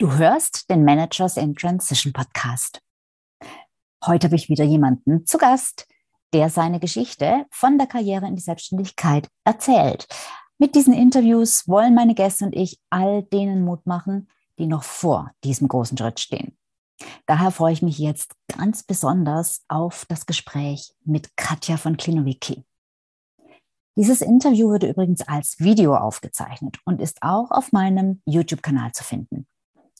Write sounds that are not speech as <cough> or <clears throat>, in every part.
Du hörst den Managers in Transition Podcast. Heute habe ich wieder jemanden zu Gast, der seine Geschichte von der Karriere in die Selbstständigkeit erzählt. Mit diesen Interviews wollen meine Gäste und ich all denen Mut machen, die noch vor diesem großen Schritt stehen. Daher freue ich mich jetzt ganz besonders auf das Gespräch mit Katja von Klinowicki. Dieses Interview wurde übrigens als Video aufgezeichnet und ist auch auf meinem YouTube-Kanal zu finden.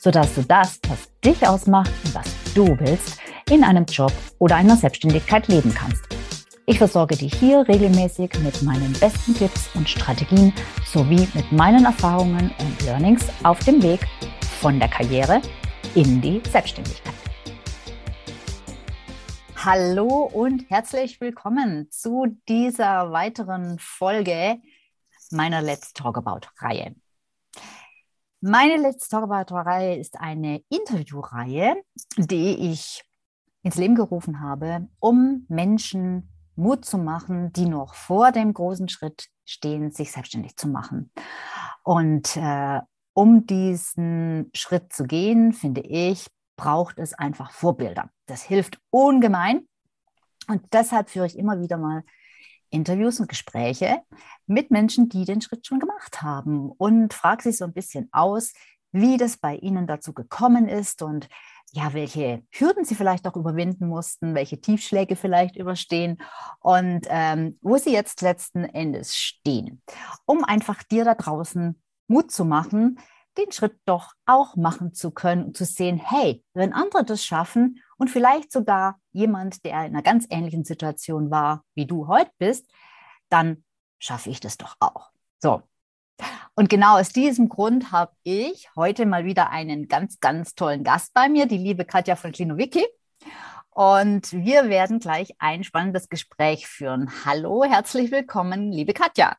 sodass du das, was dich ausmacht und was du willst, in einem Job oder einer Selbstständigkeit leben kannst. Ich versorge dich hier regelmäßig mit meinen besten Tipps und Strategien sowie mit meinen Erfahrungen und Learnings auf dem Weg von der Karriere in die Selbstständigkeit. Hallo und herzlich willkommen zu dieser weiteren Folge meiner Let's Talk About Reihe. Meine letzte Talkabout-Reihe ist eine Interviewreihe, die ich ins Leben gerufen habe, um Menschen Mut zu machen, die noch vor dem großen Schritt stehen, sich selbstständig zu machen. Und äh, um diesen Schritt zu gehen, finde ich, braucht es einfach Vorbilder. Das hilft ungemein. Und deshalb führe ich immer wieder mal Interviews und Gespräche mit Menschen, die den Schritt schon gemacht haben. Und frage sie so ein bisschen aus, wie das bei ihnen dazu gekommen ist und ja, welche Hürden sie vielleicht auch überwinden mussten, welche Tiefschläge vielleicht überstehen und ähm, wo sie jetzt letzten Endes stehen, um einfach dir da draußen Mut zu machen, den Schritt doch auch machen zu können und zu sehen, hey, wenn andere das schaffen und vielleicht sogar jemand, der in einer ganz ähnlichen Situation war, wie du heute bist, dann schaffe ich das doch auch. So. Und genau aus diesem Grund habe ich heute mal wieder einen ganz, ganz tollen Gast bei mir, die liebe Katja von Klinowicki. Und wir werden gleich ein spannendes Gespräch führen. Hallo, herzlich willkommen, liebe Katja.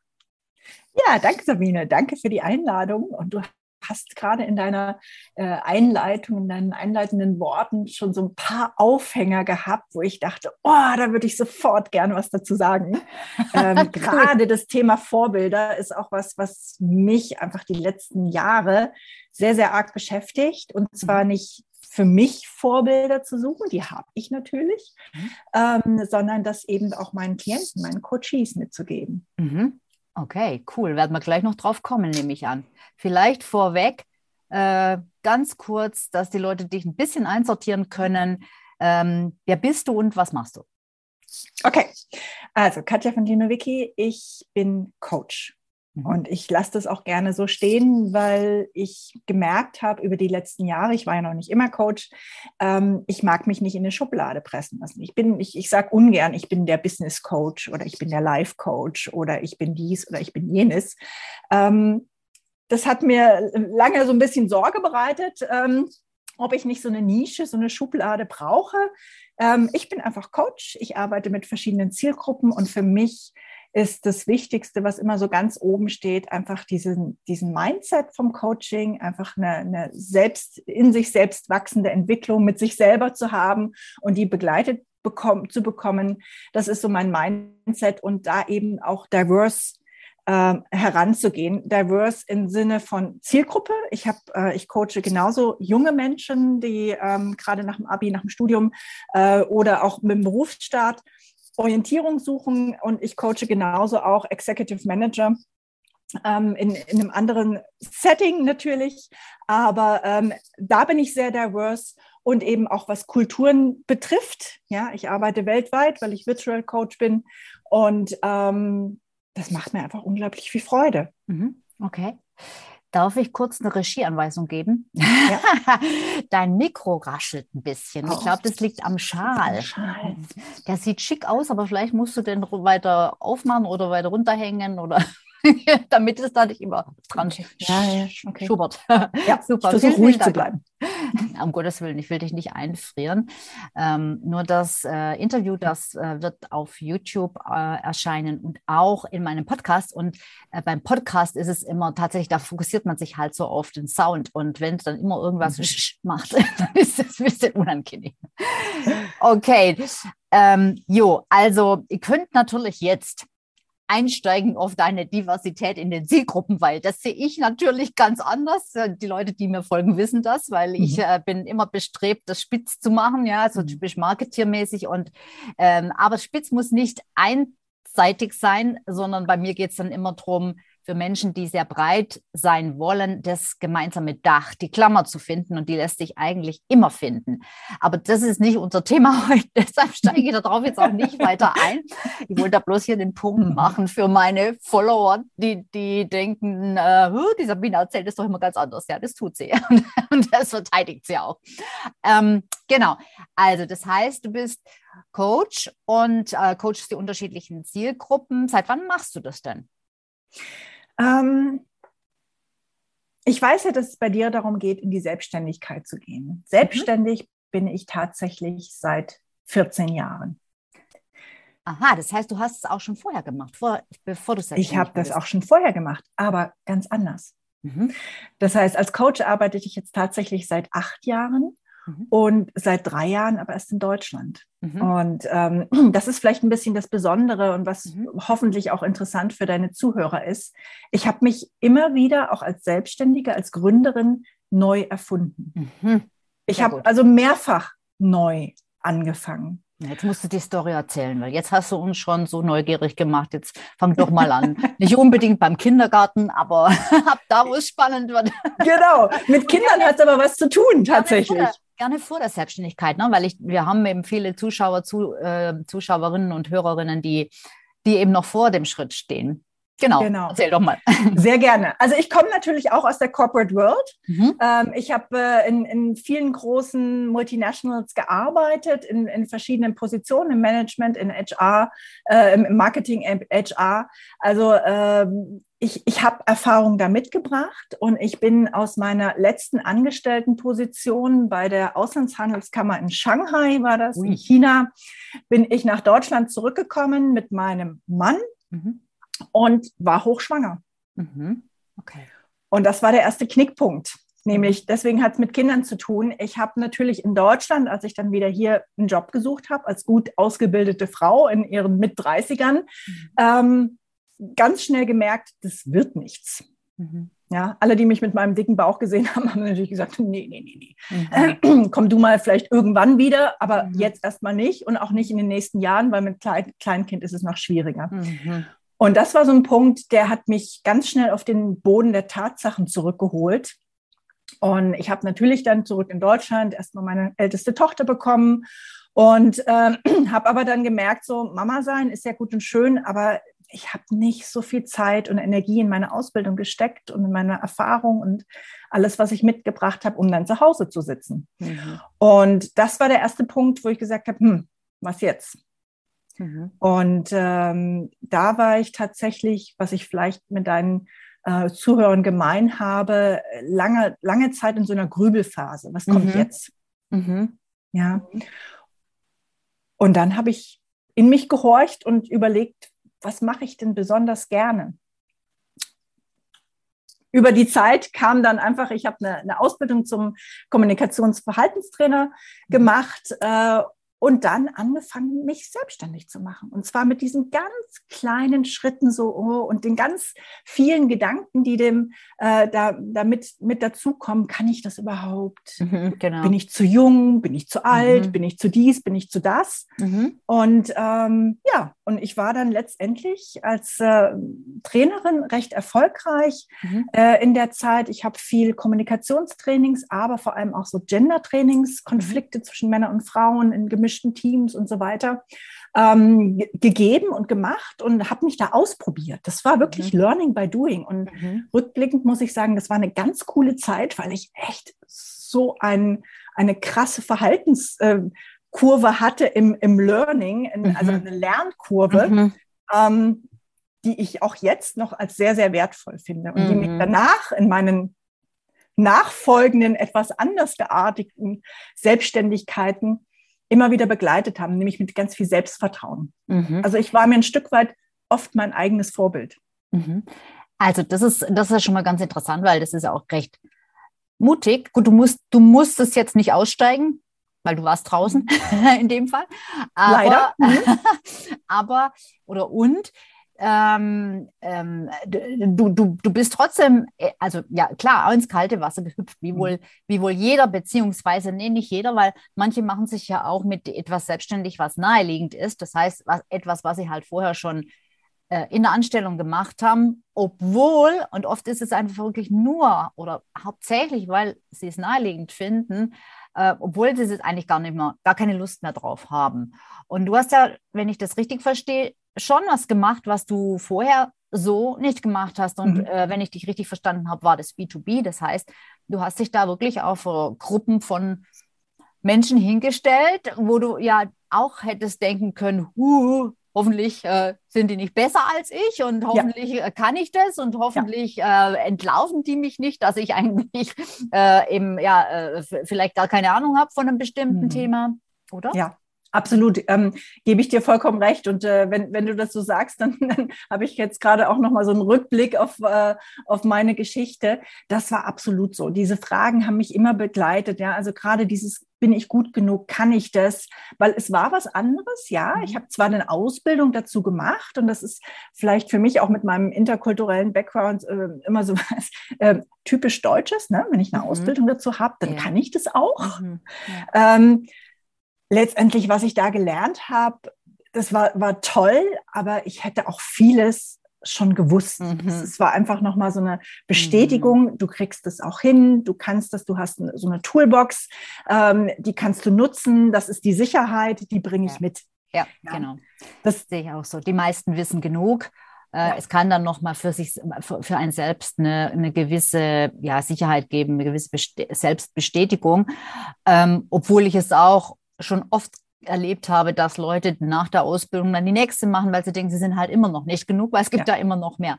Ja, danke Sabine, danke für die Einladung. Und du hast gerade in deiner äh, Einleitung, in deinen einleitenden Worten schon so ein paar Aufhänger gehabt, wo ich dachte, oh, da würde ich sofort gerne was dazu sagen. <laughs> Ähm, gerade das Thema Vorbilder ist auch was, was mich einfach die letzten Jahre sehr, sehr arg beschäftigt. Und zwar mhm. nicht für mich Vorbilder zu suchen, die habe ich natürlich, mhm. ähm, sondern das eben auch meinen Klienten, meinen Coaches mitzugeben. Mhm. Okay, cool. Werden wir gleich noch drauf kommen, nehme ich an. Vielleicht vorweg äh, ganz kurz, dass die Leute dich ein bisschen einsortieren können. Ähm, wer bist du und was machst du? Okay, also Katja von Dinowicki, ich bin Coach. Mhm. Und ich lasse das auch gerne so stehen, weil ich gemerkt habe über die letzten Jahre, ich war ja noch nicht immer Coach, ähm, ich mag mich nicht in eine Schublade pressen lassen. Ich bin, ich, ich sage ungern, ich bin der Business Coach oder ich bin der Life Coach oder ich bin dies oder ich bin jenes. Ähm, das hat mir lange so ein bisschen Sorge bereitet, ähm, ob ich nicht so eine Nische, so eine Schublade brauche. Ähm, ich bin einfach Coach. Ich arbeite mit verschiedenen Zielgruppen und für mich ist das Wichtigste, was immer so ganz oben steht, einfach diesen, diesen Mindset vom Coaching, einfach eine, eine selbst, in sich selbst wachsende Entwicklung mit sich selber zu haben und die begleitet bekommen, zu bekommen. Das ist so mein Mindset und da eben auch diverse äh, heranzugehen. Diverse im Sinne von Zielgruppe. Ich habe, äh, ich coache genauso junge Menschen, die ähm, gerade nach dem Abi, nach dem Studium äh, oder auch mit dem Berufsstart Orientierung suchen und ich coache genauso auch Executive Manager. Ähm, in, in einem anderen Setting natürlich, aber ähm, da bin ich sehr diverse und eben auch was Kulturen betrifft. Ja, ich arbeite weltweit, weil ich Virtual Coach bin und ähm, das macht mir einfach unglaublich viel Freude. Mhm. Okay. Darf ich kurz eine Regieanweisung geben? Ja. <laughs> Dein Mikro raschelt ein bisschen. Oh. Ich glaube, das liegt am Schal. Schal. Der sieht schick aus, aber vielleicht musst du den weiter aufmachen oder weiter runterhängen oder. <laughs> damit es da nicht immer dran okay. ja, ja, okay. schubert. Ja, <laughs> super. Versuch ruhig zu bleiben. <laughs> Um Gottes Willen, ich will dich nicht einfrieren. Ähm, nur das äh, Interview, das äh, wird auf YouTube äh, erscheinen und auch in meinem Podcast. Und äh, beim Podcast ist es immer tatsächlich, da fokussiert man sich halt so auf den Sound. Und wenn es dann immer irgendwas mhm. macht, dann ist es ein bisschen unangenehm. Okay. Ähm, jo, also ihr könnt natürlich jetzt einsteigen auf deine Diversität in den Zielgruppen, weil das sehe ich natürlich ganz anders. Die Leute, die mir folgen, wissen das, weil mhm. ich äh, bin immer bestrebt, das spitz zu machen, ja, so mhm. typisch marketiermäßig. Und ähm, aber spitz muss nicht einseitig sein, sondern bei mir geht es dann immer darum, für Menschen, die sehr breit sein wollen, das gemeinsame Dach, die Klammer zu finden und die lässt sich eigentlich immer finden. Aber das ist nicht unser Thema <laughs> heute, deshalb steige ich darauf jetzt auch nicht weiter ein. Ich wollte da bloß hier den Punkt mhm. machen für meine Follower, die, die denken, äh, die Sabine erzählt es doch immer ganz anders. Ja, das tut sie <laughs> und das verteidigt sie auch. Ähm, genau, also das heißt, du bist Coach und äh, coachst die unterschiedlichen Zielgruppen. Seit wann machst du das denn? Ähm, ich weiß ja, dass es bei dir darum geht, in die Selbstständigkeit zu gehen. Selbstständig mhm. bin ich tatsächlich seit 14 Jahren. Aha, das heißt, du hast es auch schon vorher gemacht, vor, bevor du selbstständig Ich habe das auch schon vorher gemacht, aber ganz anders. Mhm. Das heißt, als Coach arbeite ich jetzt tatsächlich seit acht Jahren Mhm. Und seit drei Jahren aber erst in Deutschland. Mhm. Und ähm, <clears throat> das ist vielleicht ein bisschen das Besondere und was mhm. hoffentlich auch interessant für deine Zuhörer ist. Ich habe mich immer wieder auch als Selbstständige, als Gründerin neu erfunden. Mhm. Ich habe also mehrfach neu angefangen. Jetzt musst du die Story erzählen, weil jetzt hast du uns schon so neugierig gemacht. Jetzt fang doch mal an. <laughs> Nicht unbedingt beim Kindergarten, aber <laughs> ab da, wo es spannend wird. Genau, mit Kindern hat es aber was zu tun, tatsächlich gerne vor der Selbstständigkeit, ne? weil ich, wir haben eben viele Zuschauer, zu, äh, Zuschauerinnen und Hörerinnen, die, die eben noch vor dem Schritt stehen. Genau. genau. Erzähl doch mal. <laughs> Sehr gerne. Also ich komme natürlich auch aus der Corporate World. Mhm. Ähm, ich habe äh, in, in vielen großen Multinationals gearbeitet, in, in verschiedenen Positionen im Management, in HR, äh, im Marketing, HR. Also ähm, ich, ich habe Erfahrung da mitgebracht und ich bin aus meiner letzten Angestelltenposition bei der Auslandshandelskammer in Shanghai, war das, Ui. in China, bin ich nach Deutschland zurückgekommen mit meinem Mann mhm. und war hochschwanger. Mhm. Okay. Und das war der erste Knickpunkt. Nämlich, mhm. deswegen hat es mit Kindern zu tun. Ich habe natürlich in Deutschland, als ich dann wieder hier einen Job gesucht habe, als gut ausgebildete Frau in ihren Mit-30ern, mhm. ähm, ganz schnell gemerkt, das wird nichts. Mhm. Ja, alle, die mich mit meinem dicken Bauch gesehen haben, <laughs> haben natürlich gesagt, nee, nee, nee, nee. Mhm. Komm du mal vielleicht irgendwann wieder, aber mhm. jetzt erstmal nicht und auch nicht in den nächsten Jahren, weil mit Klein Kleinkind ist es noch schwieriger. Mhm. Und das war so ein Punkt, der hat mich ganz schnell auf den Boden der Tatsachen zurückgeholt. Und ich habe natürlich dann zurück in Deutschland erstmal meine älteste Tochter bekommen und äh, <clears throat> habe aber dann gemerkt, so Mama sein ist ja gut und schön, aber ich habe nicht so viel Zeit und Energie in meine Ausbildung gesteckt und in meine Erfahrung und alles, was ich mitgebracht habe, um dann zu Hause zu sitzen. Mhm. Und das war der erste Punkt, wo ich gesagt habe, hm, was jetzt? Mhm. Und ähm, da war ich tatsächlich, was ich vielleicht mit deinen äh, Zuhörern gemein habe, lange, lange Zeit in so einer Grübelphase. Was kommt mhm. jetzt? Mhm. Ja. Und dann habe ich in mich gehorcht und überlegt, was mache ich denn besonders gerne? Über die Zeit kam dann einfach, ich habe eine, eine Ausbildung zum Kommunikationsverhaltenstrainer gemacht äh, und dann angefangen, mich selbstständig zu machen. Und zwar mit diesen ganz kleinen Schritten so oh, und den ganz vielen Gedanken, die dem äh, da, damit mit dazukommen. Kann ich das überhaupt? Mhm, genau. Bin ich zu jung? Bin ich zu alt? Mhm. Bin ich zu dies? Bin ich zu das? Mhm. Und ähm, ja, und ich war dann letztendlich als äh, Trainerin recht erfolgreich mhm. äh, in der Zeit. Ich habe viel Kommunikationstrainings, aber vor allem auch so Gender-Trainings, Konflikte mhm. zwischen Männern und Frauen in gemischten Teams und so weiter ähm, gegeben und gemacht und habe mich da ausprobiert. Das war wirklich mhm. Learning by Doing. Und mhm. rückblickend muss ich sagen, das war eine ganz coole Zeit, weil ich echt so ein, eine krasse Verhaltenskurve hatte im, im Learning, in, also mhm. also eine Lernkurve. Mhm. Ähm, die ich auch jetzt noch als sehr, sehr wertvoll finde und mhm. die mich mhm. danach in meinen nachfolgenden, etwas anders geartigten Selbstständigkeiten immer wieder begleitet haben, nämlich mit ganz viel Selbstvertrauen. Mhm. Also ich war mir ein Stück weit oft mein eigenes Vorbild. Mhm. Also das ist, das ist schon mal ganz interessant, weil das ist auch recht mutig. Gut, du musst, du musst es jetzt nicht aussteigen, weil du warst draußen <laughs> in dem Fall. Aber, Leider. Mhm. <laughs> aber, oder und, ähm, ähm, du, du, du bist trotzdem, äh, also ja klar, auch ins kalte Wasser gehüpft, wie mhm. wohl, wie wohl jeder, beziehungsweise, nee, nicht jeder, weil manche machen sich ja auch mit etwas selbstständig, was naheliegend ist. Das heißt, was, etwas, was sie halt vorher schon äh, in der Anstellung gemacht haben, obwohl, und oft ist es einfach wirklich nur oder hauptsächlich, weil sie es naheliegend finden, äh, obwohl sie es eigentlich gar nicht mehr, gar keine Lust mehr drauf haben. Und du hast ja, wenn ich das richtig verstehe, schon was gemacht, was du vorher so nicht gemacht hast. Und mhm. äh, wenn ich dich richtig verstanden habe, war das B2B. Das heißt, du hast dich da wirklich auf uh, Gruppen von Menschen hingestellt, wo du ja auch hättest denken können, huh, hoffentlich äh, sind die nicht besser als ich und hoffentlich ja. Äh, kann ich das und hoffentlich ja. äh, entlaufen die mich nicht, dass ich <laughs> eigentlich äh, eben ja äh, vielleicht gar keine Ahnung habe von einem bestimmten mhm. Thema, oder? Ja, Absolut, ähm, gebe ich dir vollkommen recht. Und äh, wenn, wenn du das so sagst, <laughs> dann, dann habe ich jetzt gerade auch nochmal so einen Rückblick auf, äh, auf meine Geschichte. Das war absolut so. Diese Fragen haben mich immer begleitet. Ja, also gerade dieses, bin ich gut genug, kann ich das? Weil es war was anderes, ja. Mhm. Ich habe zwar eine Ausbildung dazu gemacht und das ist vielleicht für mich auch mit meinem interkulturellen Background äh, immer so <laughs> was äh, typisch Deutsches. Ne? Wenn ich eine mhm. Ausbildung dazu habe, dann ja. kann ich das auch. Mhm. Ja. Ähm, letztendlich, was ich da gelernt habe, das war, war toll, aber ich hätte auch vieles schon gewusst. Mhm. Es war einfach nochmal so eine Bestätigung, mhm. du kriegst es auch hin, du kannst das, du hast so eine Toolbox, ähm, die kannst du nutzen, das ist die Sicherheit, die bringe ich ja. mit. Ja, ja, genau. Das sehe ich auch so. Die meisten wissen genug. Äh, ja. Es kann dann nochmal für sich, für, für einen selbst eine, eine gewisse ja, Sicherheit geben, eine gewisse Best Selbstbestätigung, ähm, obwohl ich es auch schon oft erlebt habe, dass Leute nach der Ausbildung dann die nächste machen, weil sie denken, sie sind halt immer noch nicht genug, weil es gibt ja. da immer noch mehr,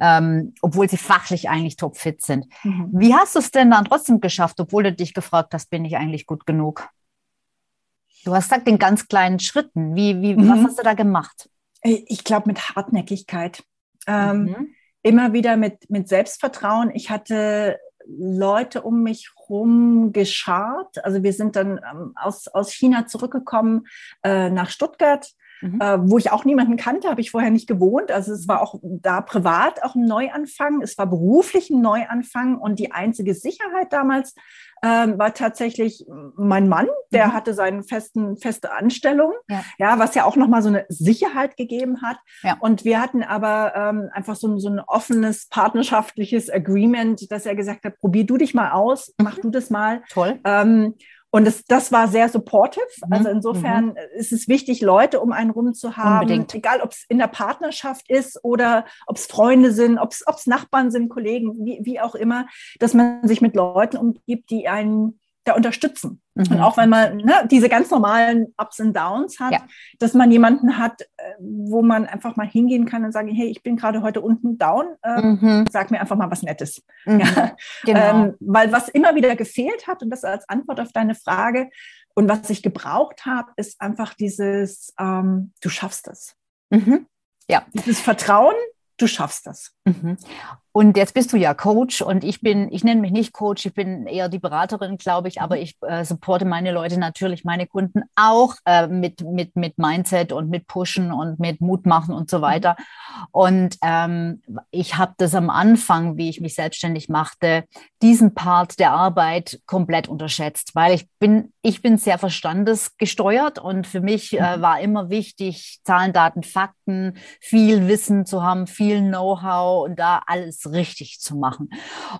ähm, obwohl sie fachlich eigentlich topfit sind. Mhm. Wie hast du es denn dann trotzdem geschafft, obwohl du dich gefragt hast, bin ich eigentlich gut genug? Du hast gesagt, in ganz kleinen Schritten. Wie, wie, mhm. was hast du da gemacht? Ich glaube, mit Hartnäckigkeit. Ähm, mhm. Immer wieder mit, mit Selbstvertrauen. Ich hatte Leute um mich rum geschart. Also wir sind dann ähm, aus, aus China zurückgekommen äh, nach Stuttgart, mhm. äh, wo ich auch niemanden kannte, habe ich vorher nicht gewohnt. Also es war auch da privat auch ein Neuanfang, es war beruflich ein Neuanfang und die einzige Sicherheit damals ähm, war tatsächlich mein Mann, der mhm. hatte seine festen, feste Anstellung, ja. ja, was ja auch nochmal so eine Sicherheit gegeben hat. Ja. Und wir hatten aber ähm, einfach so, so ein offenes, partnerschaftliches Agreement, dass er gesagt hat, probier du dich mal aus, mach mhm. du das mal. Toll. Ähm, und das, das war sehr supportive. Mhm. Also insofern mhm. ist es wichtig, Leute um einen rum zu haben. Unbedingt. Egal, ob es in der Partnerschaft ist oder ob es Freunde sind, ob es Nachbarn sind, Kollegen, wie, wie auch immer, dass man sich mit Leuten umgibt, die einen da unterstützen. Mhm. Und auch wenn man ne, diese ganz normalen Ups und Downs hat, ja. dass man jemanden hat, äh, wo man einfach mal hingehen kann und sagen, hey, ich bin gerade heute unten down, äh, mhm. sag mir einfach mal was Nettes. Mhm. Ja. Genau. Ähm, weil was immer wieder gefehlt hat, und das als Antwort auf deine Frage, und was ich gebraucht habe, ist einfach dieses, ähm, du schaffst es. Mhm. Ja. Dieses Vertrauen, du schaffst das. Mhm. Und jetzt bist du ja Coach und ich bin, ich nenne mich nicht Coach, ich bin eher die Beraterin, glaube ich, aber ich äh, supporte meine Leute natürlich, meine Kunden auch äh, mit, mit, mit Mindset und mit Pushen und mit Mut machen und so mhm. weiter. Und ähm, ich habe das am Anfang, wie ich mich selbstständig machte, diesen Part der Arbeit komplett unterschätzt, weil ich bin, ich bin sehr verstandesgesteuert und für mich äh, mhm. war immer wichtig, Zahlen, Daten, Fakten, viel Wissen zu haben, viel Know-how und da alles richtig zu machen.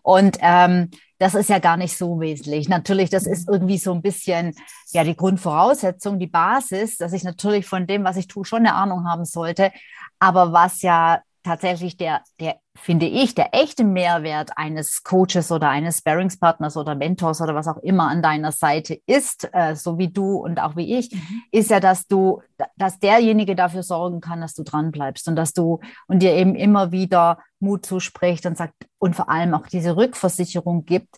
Und ähm, das ist ja gar nicht so wesentlich. Natürlich, das ist irgendwie so ein bisschen ja die Grundvoraussetzung, die Basis, dass ich natürlich von dem, was ich tue, schon eine Ahnung haben sollte. Aber was ja tatsächlich der, der, finde ich, der echte Mehrwert eines Coaches oder eines Sparringspartners oder Mentors oder was auch immer an deiner Seite ist, äh, so wie du und auch wie ich, mhm. ist ja, dass du, dass derjenige dafür sorgen kann, dass du dran bleibst und dass du und dir eben immer wieder Mut zuspricht und sagt und vor allem auch diese Rückversicherung gibt,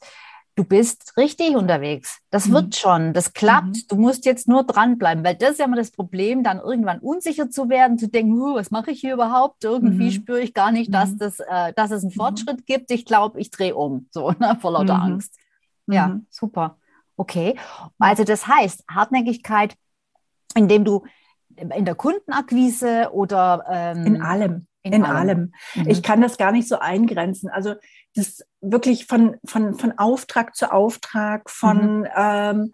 du bist richtig unterwegs. Das mhm. wird schon, das klappt. Mhm. Du musst jetzt nur dranbleiben, weil das ist ja immer das Problem, dann irgendwann unsicher zu werden, zu denken, was mache ich hier überhaupt? Irgendwie mhm. spüre ich gar nicht, dass, mhm. das, äh, dass es einen mhm. Fortschritt gibt. Ich glaube, ich drehe um, so <laughs> ne, vor lauter mhm. Angst. Ja, super. Okay. Also das heißt, Hartnäckigkeit, indem du in der Kundenakquise oder ähm, in allem. In, in allem. allem. Mhm. Ich kann das gar nicht so eingrenzen. Also das wirklich von, von, von Auftrag zu Auftrag, von mhm. ähm,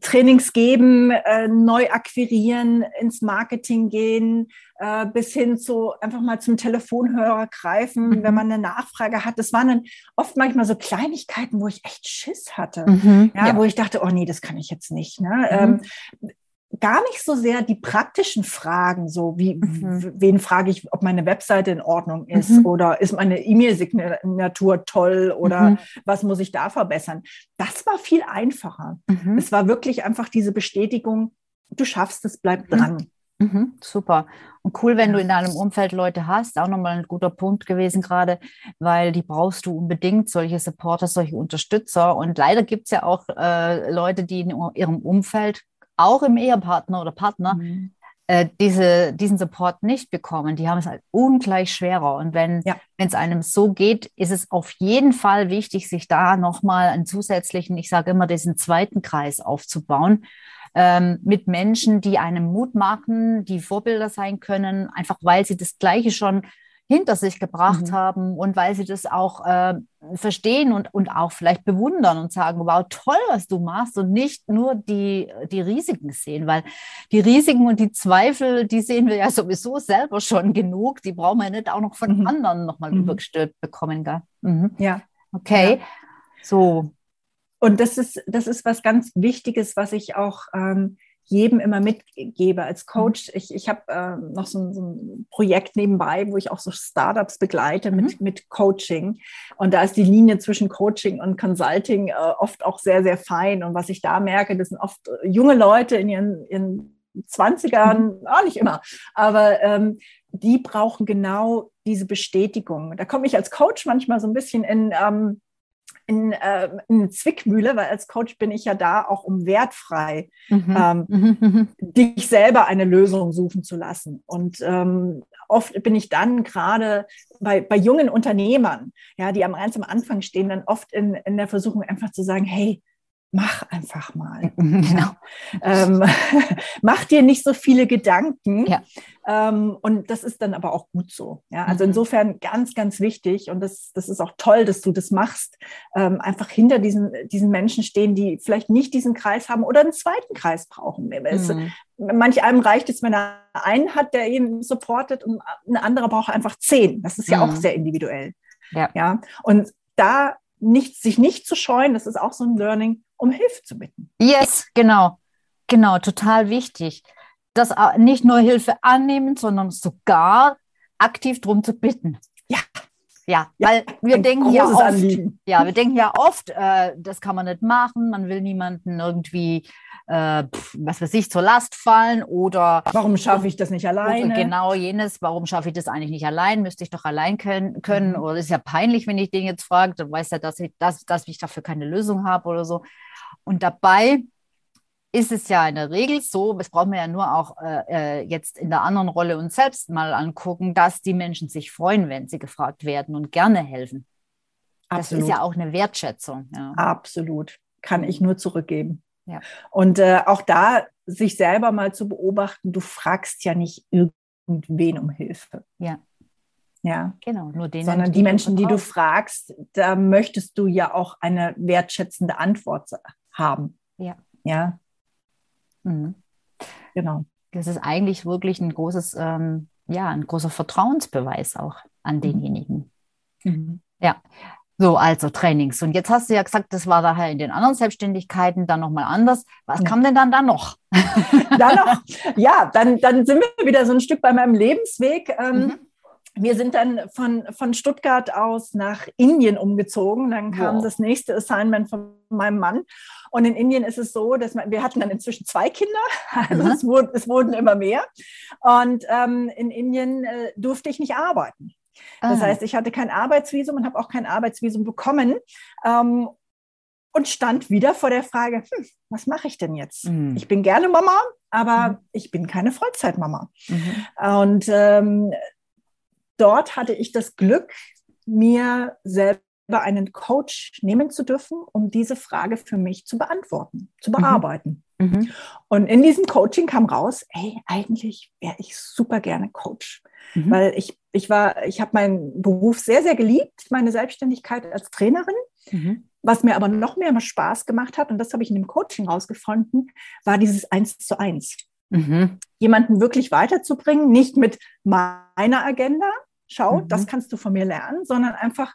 Trainings geben, äh, neu akquirieren, ins Marketing gehen, äh, bis hin zu einfach mal zum Telefonhörer greifen, mhm. wenn man eine Nachfrage hat. Das waren dann oft manchmal so Kleinigkeiten, wo ich echt Schiss hatte, mhm, ja, ja, wo ich dachte, oh nee, das kann ich jetzt nicht. Ne? Mhm. Ähm, gar nicht so sehr die praktischen Fragen, so wie, mhm. wen frage ich, ob meine Webseite in Ordnung ist mhm. oder ist meine E-Mail-Signatur toll oder mhm. was muss ich da verbessern. Das war viel einfacher. Mhm. Es war wirklich einfach diese Bestätigung, du schaffst es, bleib mhm. dran. Mhm. super. Und cool, wenn du in deinem Umfeld Leute hast, auch nochmal ein guter Punkt gewesen gerade, weil die brauchst du unbedingt, solche Supporter, solche Unterstützer. Und leider gibt es ja auch äh, Leute, die in ihrem Umfeld auch im Ehepartner oder Partner, mhm. äh, diese, diesen Support nicht bekommen. Die haben es halt ungleich schwerer. Und wenn ja. es einem so geht, ist es auf jeden Fall wichtig, sich da nochmal einen zusätzlichen, ich sage immer, diesen zweiten Kreis aufzubauen. Ähm, mit Menschen, die einem Mut machen, die Vorbilder sein können, einfach weil sie das Gleiche schon hinter sich gebracht mhm. haben und weil sie das auch äh, verstehen und, und auch vielleicht bewundern und sagen, wow, toll, was du machst und nicht nur die, die Risiken sehen, weil die Risiken und die Zweifel, die sehen wir ja sowieso selber schon genug, die brauchen wir nicht auch noch von mhm. anderen nochmal mhm. übergestülpt bekommen. Gell? Mhm. Ja. Okay, ja. so. Und das ist, das ist was ganz Wichtiges, was ich auch ähm, jedem immer mitgebe als Coach. Mhm. Ich, ich habe äh, noch so, so, ein Projekt nebenbei, wo ich auch so Startups begleite mit, mhm. mit Coaching. Und da ist die Linie zwischen Coaching und Consulting äh, oft auch sehr, sehr fein. Und was ich da merke, das sind oft äh, junge Leute in ihren, ihren 20ern, mhm. auch nicht immer, aber ähm, die brauchen genau diese Bestätigung. Da komme ich als Coach manchmal so ein bisschen in, ähm, in, äh, in Zwickmühle, weil als Coach bin ich ja da auch, um wertfrei mhm. ähm, mhm. mhm. dich selber eine Lösung suchen zu lassen. Und ähm, oft bin ich dann gerade bei, bei jungen Unternehmern, ja, die am ganz am Anfang stehen, dann oft in, in der Versuchung einfach zu sagen, hey, mach einfach mal. <laughs> Genau. Ähm, <laughs> mach dir nicht so viele Gedanken. Ja. Ähm, und das ist dann aber auch gut so. Ja? Also mhm. insofern ganz, ganz wichtig und das, das ist auch toll, dass du das machst. Ähm, einfach hinter diesen, diesen Menschen stehen, die vielleicht nicht diesen Kreis haben oder einen zweiten Kreis brauchen. Mhm. Manch einem reicht es, wenn er einen hat, der ihn supportet und ein anderer braucht einfach zehn. Das ist ja mhm. auch sehr individuell. Ja. ja. Und da nicht, sich nicht zu scheuen, das ist auch so ein Learning, um Hilfe zu bitten. Yes, genau. Genau, total wichtig. Das äh, nicht nur Hilfe annehmen, sondern sogar aktiv darum zu bitten. Ja. Ja, weil wir denken ja oft, ja, wir denken ja oft, äh, das kann man nicht machen, man will niemanden irgendwie, äh, was weiß ich, zur Last fallen oder warum schaffe ich das nicht alleine? Genau jenes, warum schaffe ich das eigentlich nicht allein? Müsste ich doch allein können, können. Mhm. oder ist ja peinlich, wenn ich den jetzt frage, dann weiß er, dass ich, dass, dass ich dafür keine Lösung habe oder so. Und dabei ist es ja in der Regel so, das brauchen wir ja nur auch äh, äh, jetzt in der anderen Rolle uns selbst mal angucken, dass die Menschen sich freuen, wenn sie gefragt werden und gerne helfen. Absolut. Das ist ja auch eine Wertschätzung. Ja. Absolut. Kann ich nur zurückgeben. Ja. Und äh, auch da sich selber mal zu beobachten, du fragst ja nicht irgendwen um Hilfe. Ja. Ja. Genau, nur den. Sondern die Menschen, die du fragst, da möchtest du ja auch eine wertschätzende Antwort haben. Ja. Ja. Mhm. Genau. Das ist eigentlich wirklich ein großes, ähm, ja, ein großer Vertrauensbeweis auch an mhm. denjenigen. Mhm. Ja. So, also Trainings. Und jetzt hast du ja gesagt, das war daher in den anderen Selbstständigkeiten dann nochmal anders. Was kam denn dann da noch? <laughs> dann noch, ja, dann, dann sind wir wieder so ein Stück bei meinem Lebensweg. Ähm, mhm. Wir sind dann von, von Stuttgart aus nach Indien umgezogen. Dann kam wow. das nächste Assignment von meinem Mann. Und in Indien ist es so, dass man, wir hatten dann inzwischen zwei Kinder, <laughs> also mhm. es, wurde, es wurden immer mehr. Und ähm, in Indien äh, durfte ich nicht arbeiten. Das ah. heißt, ich hatte kein Arbeitsvisum und habe auch kein Arbeitsvisum bekommen. Ähm, und stand wieder vor der Frage, hm, was mache ich denn jetzt? Mhm. Ich bin gerne Mama, aber mhm. ich bin keine Vollzeitmama. Mhm. Und ähm, dort hatte ich das Glück, mir selber einen Coach nehmen zu dürfen, um diese Frage für mich zu beantworten, zu mhm. bearbeiten. Mhm. Und in diesem Coaching kam raus, hey, eigentlich wäre ich super gerne Coach, mhm. weil ich ich war, ich habe meinen Beruf sehr sehr geliebt, meine Selbstständigkeit als Trainerin. Mhm. Was mir aber noch mehr Spaß gemacht hat, und das habe ich in dem Coaching rausgefunden, war dieses Eins zu eins. Mhm. Jemanden wirklich weiterzubringen, nicht mit meiner Agenda, schau, mhm. das kannst du von mir lernen, sondern einfach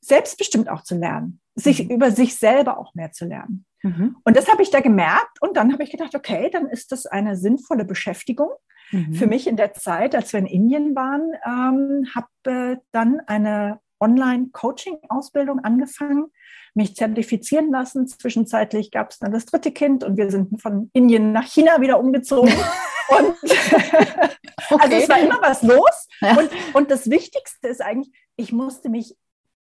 selbstbestimmt auch zu lernen, sich mhm. über sich selber auch mehr zu lernen. Mhm. Und das habe ich da gemerkt und dann habe ich gedacht, okay, dann ist das eine sinnvolle Beschäftigung. Mhm. Für mich in der Zeit, als wir in Indien waren, ähm, habe äh, dann eine Online-Coaching-Ausbildung angefangen, mich zertifizieren lassen. Zwischenzeitlich gab es dann das dritte Kind und wir sind von Indien nach China wieder umgezogen. <laughs> und <laughs> okay. also es war immer was los. Ja. Und, und das Wichtigste ist eigentlich, ich musste mich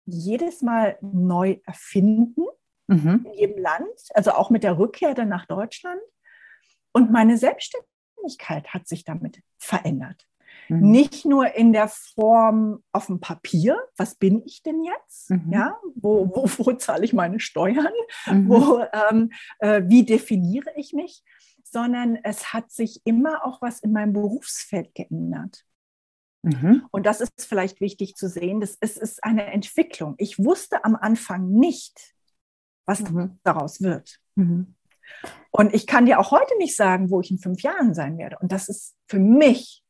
jedes Mal neu erfinden mhm. in jedem Land, also auch mit der Rückkehr dann nach Deutschland. Und meine Selbstständigkeit hat sich damit verändert. Mhm. Nicht nur in der Form auf dem Papier, was bin ich denn jetzt? Mhm. Ja, wo, wo, <laughs> wo zahle ich meine Steuern? Mhm. Wo, ähm, äh, wie definiere ich mich? Sondern es hat sich immer auch was in meinem Berufsfeld geändert. Mhm. Und das ist vielleicht wichtig zu sehen, dass es ist eine Entwicklung. Ich wusste am Anfang nicht, was mhm. daraus wird. Mhm. Und ich kann dir auch heute nicht sagen, wo ich in fünf Jahren sein werde. Und das ist für mich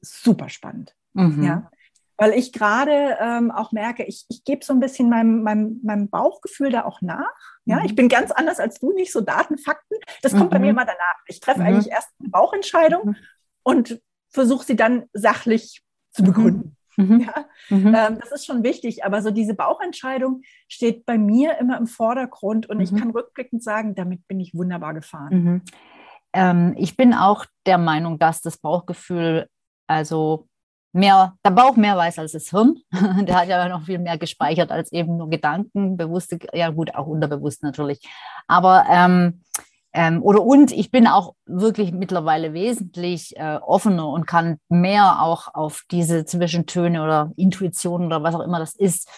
super spannend. Mhm. Ja? Weil ich gerade ähm, auch merke, ich, ich gebe so ein bisschen meinem, meinem, meinem Bauchgefühl da auch nach. Ja, ich mhm. bin ganz anders als du, nicht so Daten, Fakten. Das kommt bei mir mhm. immer danach. Ich treffe eigentlich erst eine Bauchentscheidung und versuche sie dann sachlich zu begründen. Mhm. Ja, mhm. Ähm, das ist schon wichtig, aber so diese Bauchentscheidung steht bei mir immer im Vordergrund und mhm. ich kann rückblickend sagen, damit bin ich wunderbar gefahren. Mhm. Ähm, ich bin auch der Meinung, dass das Bauchgefühl, also mehr, der Bauch mehr weiß als das Hirn. <laughs> der hat ja noch viel mehr gespeichert als eben nur Gedanken, bewusste, ja gut, auch unterbewusst natürlich. Aber ähm, ähm, oder und ich bin auch wirklich mittlerweile wesentlich äh, offener und kann mehr auch auf diese Zwischentöne oder Intuition oder was auch immer das ist,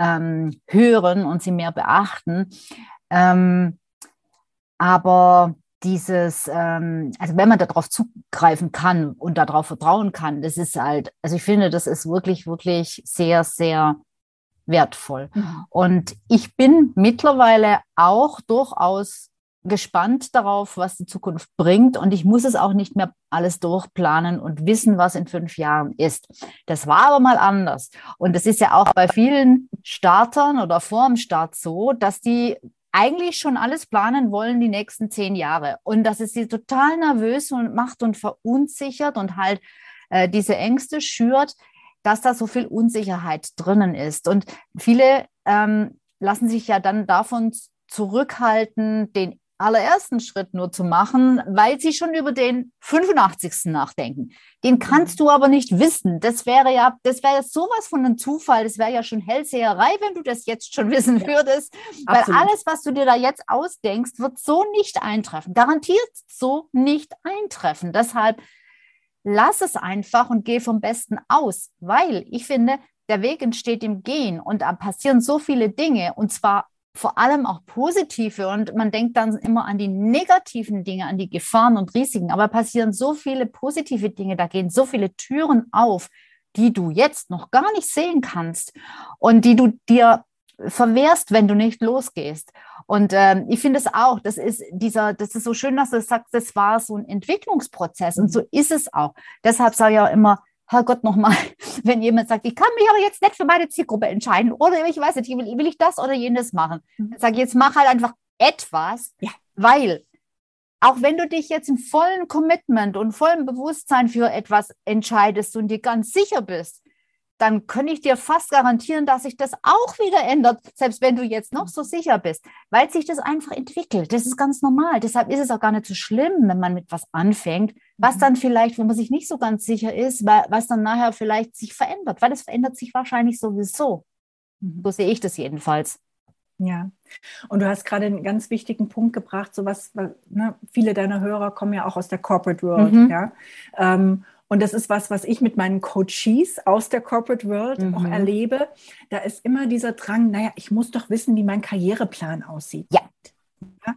ähm, hören und sie mehr beachten. Ähm, aber dieses, ähm, also wenn man darauf zugreifen kann und darauf vertrauen kann, das ist halt, also ich finde, das ist wirklich, wirklich sehr, sehr wertvoll. Mhm. Und ich bin mittlerweile auch durchaus gespannt darauf, was die Zukunft bringt. Und ich muss es auch nicht mehr alles durchplanen und wissen, was in fünf Jahren ist. Das war aber mal anders. Und es ist ja auch bei vielen Startern oder vor dem Start so, dass die eigentlich schon alles planen wollen die nächsten zehn Jahre. Und dass es sie total nervös und macht und verunsichert und halt äh, diese Ängste schürt, dass da so viel Unsicherheit drinnen ist. Und viele ähm, lassen sich ja dann davon zurückhalten, den allerersten Schritt nur zu machen, weil sie schon über den 85. nachdenken. Den kannst du aber nicht wissen. Das wäre ja, das wäre sowas von einem Zufall. Das wäre ja schon Hellseherei, wenn du das jetzt schon wissen würdest. Ja, weil alles, was du dir da jetzt ausdenkst, wird so nicht eintreffen. Garantiert so nicht eintreffen. Deshalb lass es einfach und geh vom Besten aus, weil ich finde, der Weg entsteht im Gehen und da passieren so viele Dinge und zwar vor allem auch positive und man denkt dann immer an die negativen Dinge, an die Gefahren und Risiken, aber passieren so viele positive Dinge, da gehen so viele Türen auf, die du jetzt noch gar nicht sehen kannst und die du dir verwehrst, wenn du nicht losgehst. Und ähm, ich finde es auch, das ist dieser, das ist so schön, dass du sagst, das war so ein Entwicklungsprozess und so ist es auch. Deshalb sage ich auch immer, Herrgott nochmal, <laughs> wenn jemand sagt, ich kann mich aber jetzt nicht für meine Zielgruppe entscheiden oder ich weiß nicht, will, will ich das oder jenes machen. Mhm. Dann sage ich, jetzt mach halt einfach etwas, ja. weil auch wenn du dich jetzt im vollen Commitment und vollen Bewusstsein für etwas entscheidest und dir ganz sicher bist, dann kann ich dir fast garantieren, dass sich das auch wieder ändert, selbst wenn du jetzt noch so sicher bist, weil sich das einfach entwickelt. Das ist ganz normal. Deshalb ist es auch gar nicht so schlimm, wenn man mit was anfängt, was mhm. dann vielleicht, wo man sich nicht so ganz sicher ist, was dann nachher vielleicht sich verändert, weil es verändert sich wahrscheinlich sowieso. Mhm. So sehe ich das jedenfalls. Ja, und du hast gerade einen ganz wichtigen Punkt gebracht, so was, ne, viele deiner Hörer kommen ja auch aus der Corporate World, mhm. ja. Ähm, und das ist was, was ich mit meinen Coaches aus der Corporate World mhm. auch erlebe. Da ist immer dieser Drang, naja, ich muss doch wissen, wie mein Karriereplan aussieht. Ja. ja?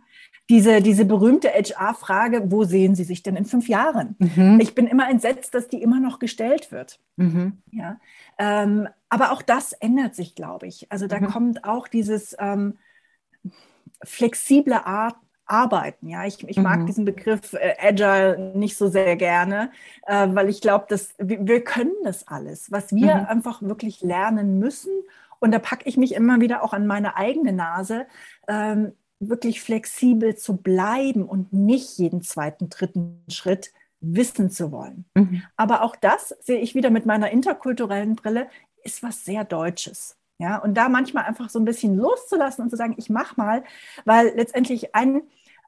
Diese, diese berühmte HR-Frage, wo sehen Sie sich denn in fünf Jahren? Mhm. Ich bin immer entsetzt, dass die immer noch gestellt wird. Mhm. Ja? Ähm, aber auch das ändert sich, glaube ich. Also da mhm. kommt auch dieses ähm, flexible Art, arbeiten. Ja, ich, ich mag mhm. diesen Begriff äh, Agile nicht so sehr gerne, äh, weil ich glaube, dass wir, wir, können das alles, was wir mhm. einfach wirklich lernen müssen. Und da packe ich mich immer wieder auch an meine eigene Nase, ähm, wirklich flexibel zu bleiben und nicht jeden zweiten, dritten Schritt wissen zu wollen. Mhm. Aber auch das sehe ich wieder mit meiner interkulturellen Brille, ist was sehr Deutsches. Ja, und da manchmal einfach so ein bisschen loszulassen und zu sagen, ich mache mal, weil letztendlich ein,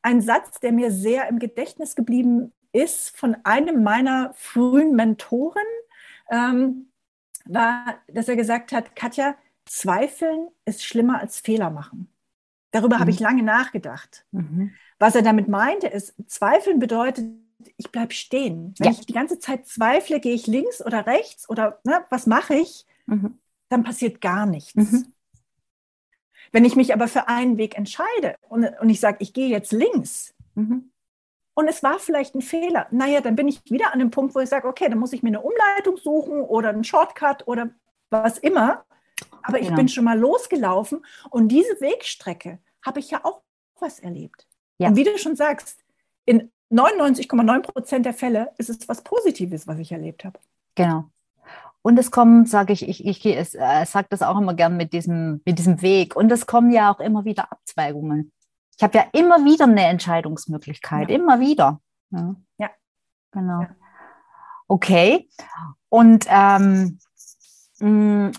ein Satz, der mir sehr im Gedächtnis geblieben ist von einem meiner frühen Mentoren, ähm, war, dass er gesagt hat, Katja, Zweifeln ist schlimmer als Fehler machen. Darüber mhm. habe ich lange nachgedacht. Mhm. Was er damit meinte, ist, Zweifeln bedeutet, ich bleibe stehen. Wenn ja. ich die ganze Zeit zweifle, gehe ich links oder rechts oder ne, was mache ich, mhm. dann passiert gar nichts. Wenn ich mich aber für einen Weg entscheide und, und ich sage, ich gehe jetzt links mhm. und es war vielleicht ein Fehler, naja, dann bin ich wieder an dem Punkt, wo ich sage, okay, dann muss ich mir eine Umleitung suchen oder einen Shortcut oder was immer. Aber ich genau. bin schon mal losgelaufen und diese Wegstrecke habe ich ja auch was erlebt. Ja. Und wie du schon sagst, in 99,9 Prozent der Fälle ist es was Positives, was ich erlebt habe. Genau. Und es kommen, sage ich, ich, ich, ich äh, sage das auch immer gern mit diesem, mit diesem Weg. Und es kommen ja auch immer wieder Abzweigungen. Ich habe ja immer wieder eine Entscheidungsmöglichkeit, ja. immer wieder. Ja. ja. Genau. Ja. Okay. Und ähm, mm,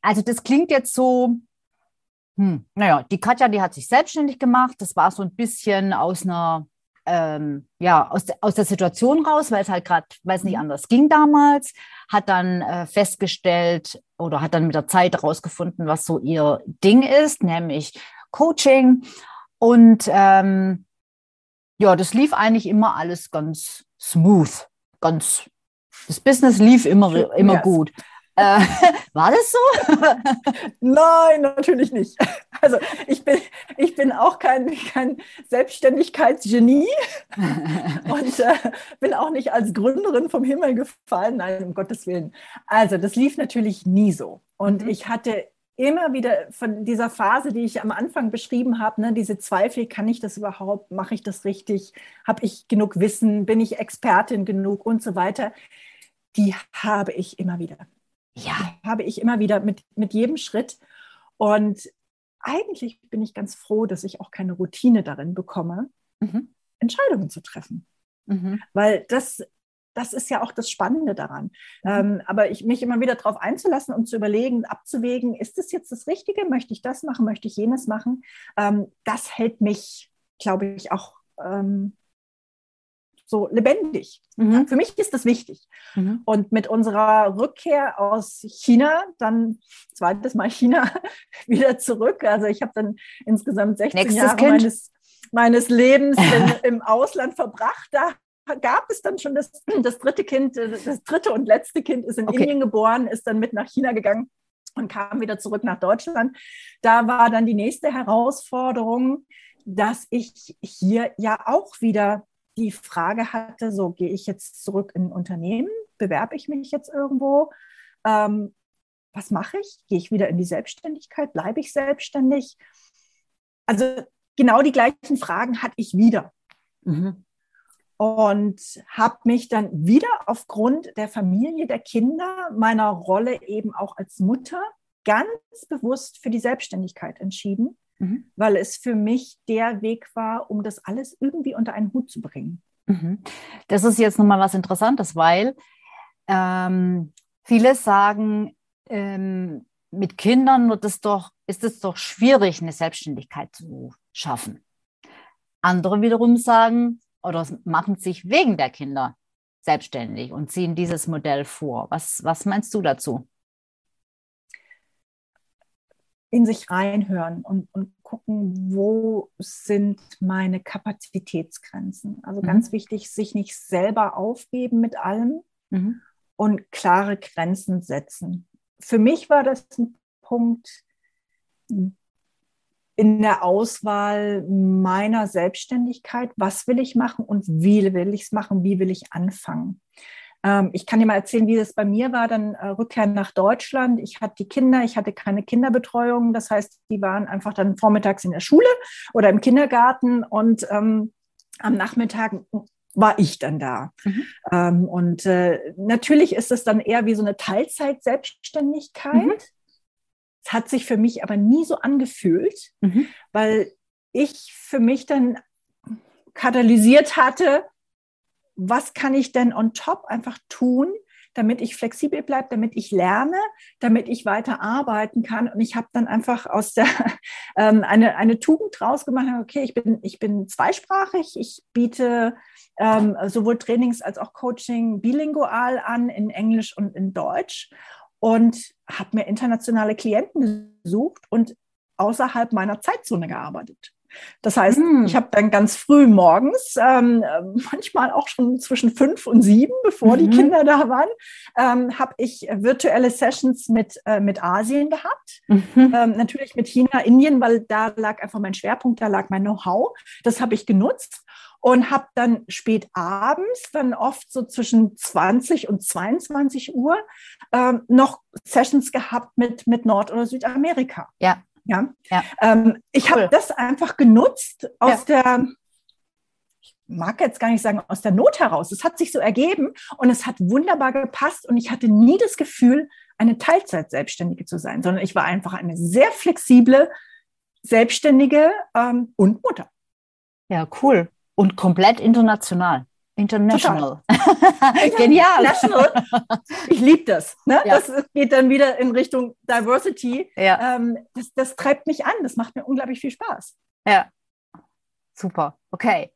also das klingt jetzt so, hm, naja, die Katja, die hat sich selbstständig gemacht. Das war so ein bisschen aus einer ähm, ja, aus, aus der Situation raus, weil es halt gerade, weil es nicht mhm. anders ging damals, hat dann äh, festgestellt oder hat dann mit der Zeit herausgefunden, was so ihr Ding ist, nämlich Coaching. Und ähm, ja, das lief eigentlich immer alles ganz smooth, ganz, das Business lief immer, immer yes. gut. Äh, <laughs> war das so? Nein, natürlich nicht. Also ich bin, ich bin auch kein, kein Selbstständigkeitsgenie <laughs> und äh, bin auch nicht als Gründerin vom Himmel gefallen. Nein, um Gottes Willen. Also das lief natürlich nie so. Und mhm. ich hatte immer wieder von dieser Phase, die ich am Anfang beschrieben habe, ne, diese Zweifel, kann ich das überhaupt, mache ich das richtig, habe ich genug Wissen, bin ich Expertin genug und so weiter, die habe ich immer wieder ja, habe ich immer wieder mit, mit jedem Schritt. Und eigentlich bin ich ganz froh, dass ich auch keine Routine darin bekomme, mhm. Entscheidungen zu treffen. Mhm. Weil das, das ist ja auch das Spannende daran. Mhm. Ähm, aber ich, mich immer wieder darauf einzulassen und zu überlegen, abzuwägen, ist das jetzt das Richtige? Möchte ich das machen? Möchte ich jenes machen? Ähm, das hält mich, glaube ich, auch ähm, so lebendig. Mhm. Für mich ist das wichtig. Mhm. Und mit unserer Rückkehr aus China, dann zweites Mal China, <laughs> wieder zurück. Also ich habe dann insgesamt 16 Nächstes Jahre meines, meines Lebens <laughs> in, im Ausland verbracht. Da gab es dann schon das, <clears throat> das dritte Kind, das dritte und letzte Kind ist in okay. Indien geboren, ist dann mit nach China gegangen und kam wieder zurück nach Deutschland. Da war dann die nächste Herausforderung, dass ich hier ja auch wieder die Frage hatte, so gehe ich jetzt zurück in ein Unternehmen, bewerbe ich mich jetzt irgendwo, ähm, was mache ich? Gehe ich wieder in die Selbstständigkeit? Bleibe ich selbstständig? Also genau die gleichen Fragen hatte ich wieder. Mhm. und habe mich dann wieder aufgrund der Familie, der Kinder, meiner Rolle eben auch als Mutter ganz bewusst für die Selbstständigkeit entschieden, mhm. weil es für mich der Weg war, um das alles irgendwie unter einen Hut zu bringen. Mhm. Das ist jetzt nochmal was Interessantes, weil ähm, viele sagen, ähm, mit Kindern wird es doch, ist es doch schwierig, eine Selbstständigkeit zu schaffen. Andere wiederum sagen oder machen sich wegen der Kinder selbstständig und ziehen dieses Modell vor. Was, was meinst du dazu? In sich reinhören und, und gucken, wo sind meine Kapazitätsgrenzen. Also mhm. ganz wichtig, sich nicht selber aufgeben mit allem mhm. und klare Grenzen setzen. Für mich war das ein Punkt, in der Auswahl meiner Selbstständigkeit, was will ich machen und wie will ich es machen, wie will ich anfangen. Ähm, ich kann dir mal erzählen, wie das bei mir war, dann äh, Rückkehr nach Deutschland. Ich hatte die Kinder, ich hatte keine Kinderbetreuung, das heißt, die waren einfach dann vormittags in der Schule oder im Kindergarten und ähm, am Nachmittag war ich dann da. Mhm. Ähm, und äh, natürlich ist es dann eher wie so eine Teilzeit-Selbstständigkeit. Mhm. Es hat sich für mich aber nie so angefühlt, mhm. weil ich für mich dann katalysiert hatte, was kann ich denn on top einfach tun, damit ich flexibel bleibe, damit ich lerne, damit ich weiter arbeiten kann. Und ich habe dann einfach aus der <laughs> ähm, eine, eine Tugend draus gemacht, okay, ich bin, ich bin zweisprachig, ich biete ähm, sowohl Trainings als auch Coaching bilingual an in Englisch und in Deutsch und habe mir internationale Klienten gesucht und außerhalb meiner Zeitzone gearbeitet. Das heißt, mm. ich habe dann ganz früh morgens, ähm, manchmal auch schon zwischen fünf und sieben, bevor mhm. die Kinder da waren, ähm, habe ich virtuelle Sessions mit, äh, mit Asien gehabt. Mhm. Ähm, natürlich mit China, Indien, weil da lag einfach mein Schwerpunkt, da lag mein Know-how. Das habe ich genutzt und habe dann spät abends, dann oft so zwischen 20 und 22 Uhr, ähm, noch Sessions gehabt mit, mit Nord- oder Südamerika. Ja. Ja. ja. Ähm, ich cool. habe das einfach genutzt aus ja. der, ich mag jetzt gar nicht sagen, aus der Not heraus. Es hat sich so ergeben und es hat wunderbar gepasst und ich hatte nie das Gefühl, eine Teilzeit-Selbstständige zu sein, sondern ich war einfach eine sehr flexible Selbstständige ähm, und Mutter. Ja, cool. Und komplett international. International. <laughs> Genial. International. <laughs> Ich liebe das. Ne? Ja. Das geht dann wieder in Richtung Diversity. Ja. Ähm, das, das treibt mich an. Das macht mir unglaublich viel Spaß. Ja. Super. Okay.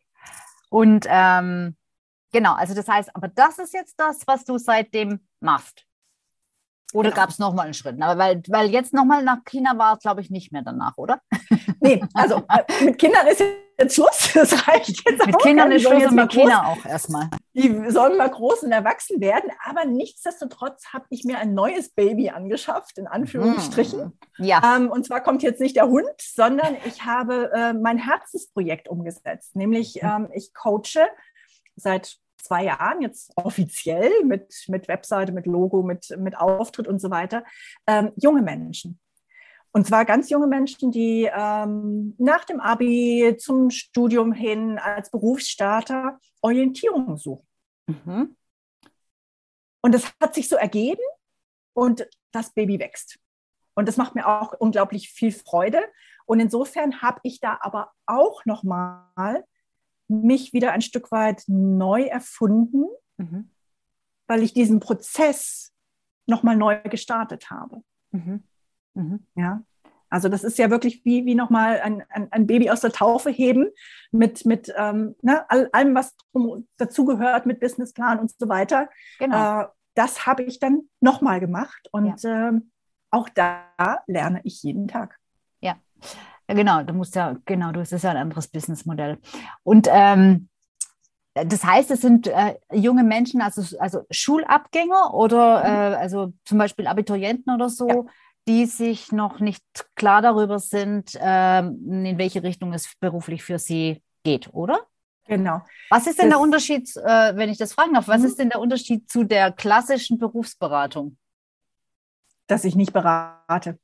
Und ähm, genau, also das heißt, aber das ist jetzt das, was du seitdem machst. Oder genau. gab es nochmal einen Schritt? Aber weil, weil jetzt nochmal nach China war, glaube ich, nicht mehr danach, oder? Nee, also <laughs> äh, mit Kindern ist jetzt Schluss. <laughs> Das reicht jetzt Mit auch. Kindern ist Schluss und mit China auch erstmal. Die sollen mal groß und erwachsen werden. Aber nichtsdestotrotz habe ich mir ein neues Baby angeschafft, in Anführungsstrichen. Hm. Ja. Ähm, und zwar kommt jetzt nicht der Hund, sondern ich habe äh, mein Herzensprojekt umgesetzt. Nämlich ähm, ich coache seit zwei Jahren jetzt offiziell mit, mit Webseite, mit Logo, mit, mit Auftritt und so weiter, ähm, junge Menschen. Und zwar ganz junge Menschen, die ähm, nach dem Abi zum Studium hin als Berufsstarter Orientierung suchen. Mhm. Und das hat sich so ergeben und das Baby wächst. Und das macht mir auch unglaublich viel Freude. Und insofern habe ich da aber auch nochmal mich wieder ein Stück weit neu erfunden, mhm. weil ich diesen Prozess nochmal neu gestartet habe. Mhm. Mhm. Ja. Also das ist ja wirklich wie, wie nochmal ein, ein, ein Baby aus der Taufe heben mit, mit ähm, ne, allem, was dazugehört, mit Businessplan und so weiter. Genau. Äh, das habe ich dann nochmal gemacht und ja. ähm, auch da lerne ich jeden Tag. Ja. Genau, du musst ja, genau, du hast ja ein anderes Businessmodell. Und ähm, das heißt, es sind äh, junge Menschen, also, also Schulabgänger oder mhm. äh, also zum Beispiel Abiturienten oder so, ja. Die sich noch nicht klar darüber sind, äh, in welche Richtung es beruflich für sie geht, oder? Genau. Was ist denn das, der Unterschied, äh, wenn ich das fragen darf, was mhm. ist denn der Unterschied zu der klassischen Berufsberatung? Dass ich nicht berate.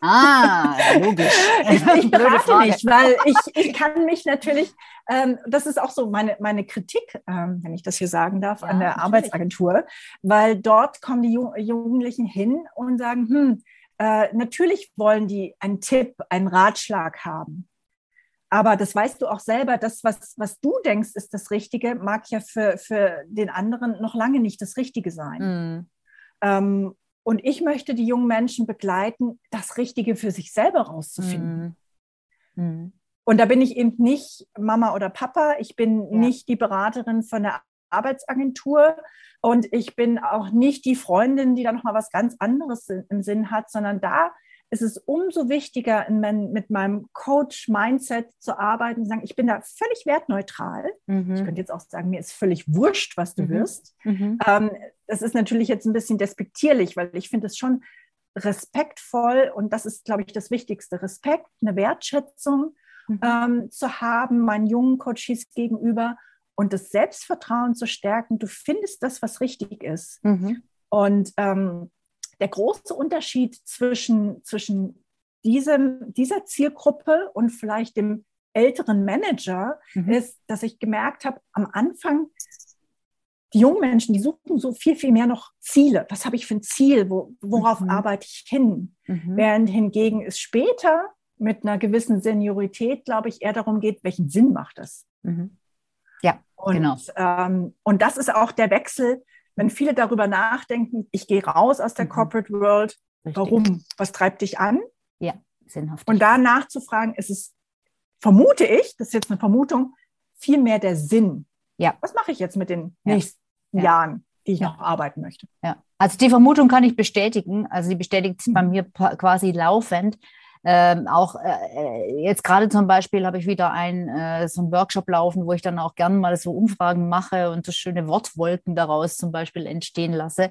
Ah, <laughs> logisch. ich, ich berate nicht, weil ich, ich kann mich natürlich, ähm, das ist auch so meine, meine Kritik, ähm, wenn ich das hier sagen darf, ja, an der natürlich. Arbeitsagentur, weil dort kommen die Jugendlichen hin und sagen, hm, äh, natürlich wollen die einen Tipp, einen Ratschlag haben. Aber das weißt du auch selber, das, was, was du denkst, ist das Richtige, mag ja für, für den anderen noch lange nicht das Richtige sein. Mhm. Ähm, und ich möchte die jungen Menschen begleiten, das Richtige für sich selber rauszufinden. Mhm. Mhm. Und da bin ich eben nicht Mama oder Papa, ich bin ja. nicht die Beraterin von der Arbeitsagentur und ich bin auch nicht die Freundin, die da nochmal was ganz anderes im Sinn hat, sondern da ist es umso wichtiger, mein, mit meinem Coach-Mindset zu arbeiten, zu sagen, ich bin da völlig wertneutral. Mhm. Ich könnte jetzt auch sagen, mir ist völlig wurscht, was du mhm. wirst. Mhm. Ähm, das ist natürlich jetzt ein bisschen despektierlich, weil ich finde es schon respektvoll und das ist, glaube ich, das Wichtigste. Respekt, eine Wertschätzung mhm. ähm, zu haben, meinen jungen Coaches gegenüber und das Selbstvertrauen zu stärken. Du findest das, was richtig ist. Mhm. Und ähm, der große Unterschied zwischen, zwischen diesem, dieser Zielgruppe und vielleicht dem älteren Manager mhm. ist, dass ich gemerkt habe, am Anfang, die jungen Menschen, die suchen so viel, viel mehr noch Ziele. Was habe ich für ein Ziel? Wo, worauf mhm. arbeite ich hin? Mhm. Während hingegen es später mit einer gewissen Seniorität, glaube ich, eher darum geht, welchen Sinn macht das? Mhm. Ja, und, genau. Ähm, und das ist auch der Wechsel, wenn viele darüber nachdenken, ich gehe raus aus der mhm. Corporate World, Richtig. warum? Was treibt dich an? Ja, sinnhaft. Und da nachzufragen, ist es, vermute ich, das ist jetzt eine Vermutung, viel mehr der Sinn. Ja. Was mache ich jetzt mit den ja. nächsten ja. Jahren, die ich ja. noch arbeiten möchte? Ja, also die Vermutung kann ich bestätigen. Also die bestätigt sich mhm. bei mir quasi laufend. Ähm, auch äh, jetzt gerade zum Beispiel habe ich wieder ein, äh, so einen Workshop laufen, wo ich dann auch gerne mal so Umfragen mache und so schöne Wortwolken daraus zum Beispiel entstehen lasse.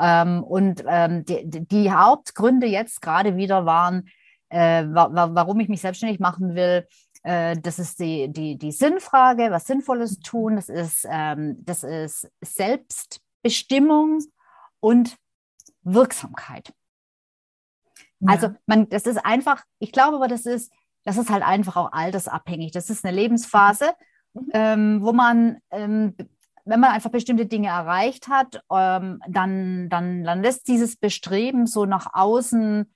Ähm, und ähm, die, die, Hauptgründe jetzt gerade wieder waren, äh, wa warum ich mich selbstständig machen will. Äh, das ist die, die, die Sinnfrage, was Sinnvolles tun. Das ist, ähm, das ist Selbstbestimmung und Wirksamkeit. Also man, das ist einfach, ich glaube aber, das ist, das ist halt einfach auch altersabhängig. Das ist eine Lebensphase, mhm. ähm, wo man, ähm, wenn man einfach bestimmte Dinge erreicht hat, ähm, dann, dann, dann lässt dieses Bestreben so nach außen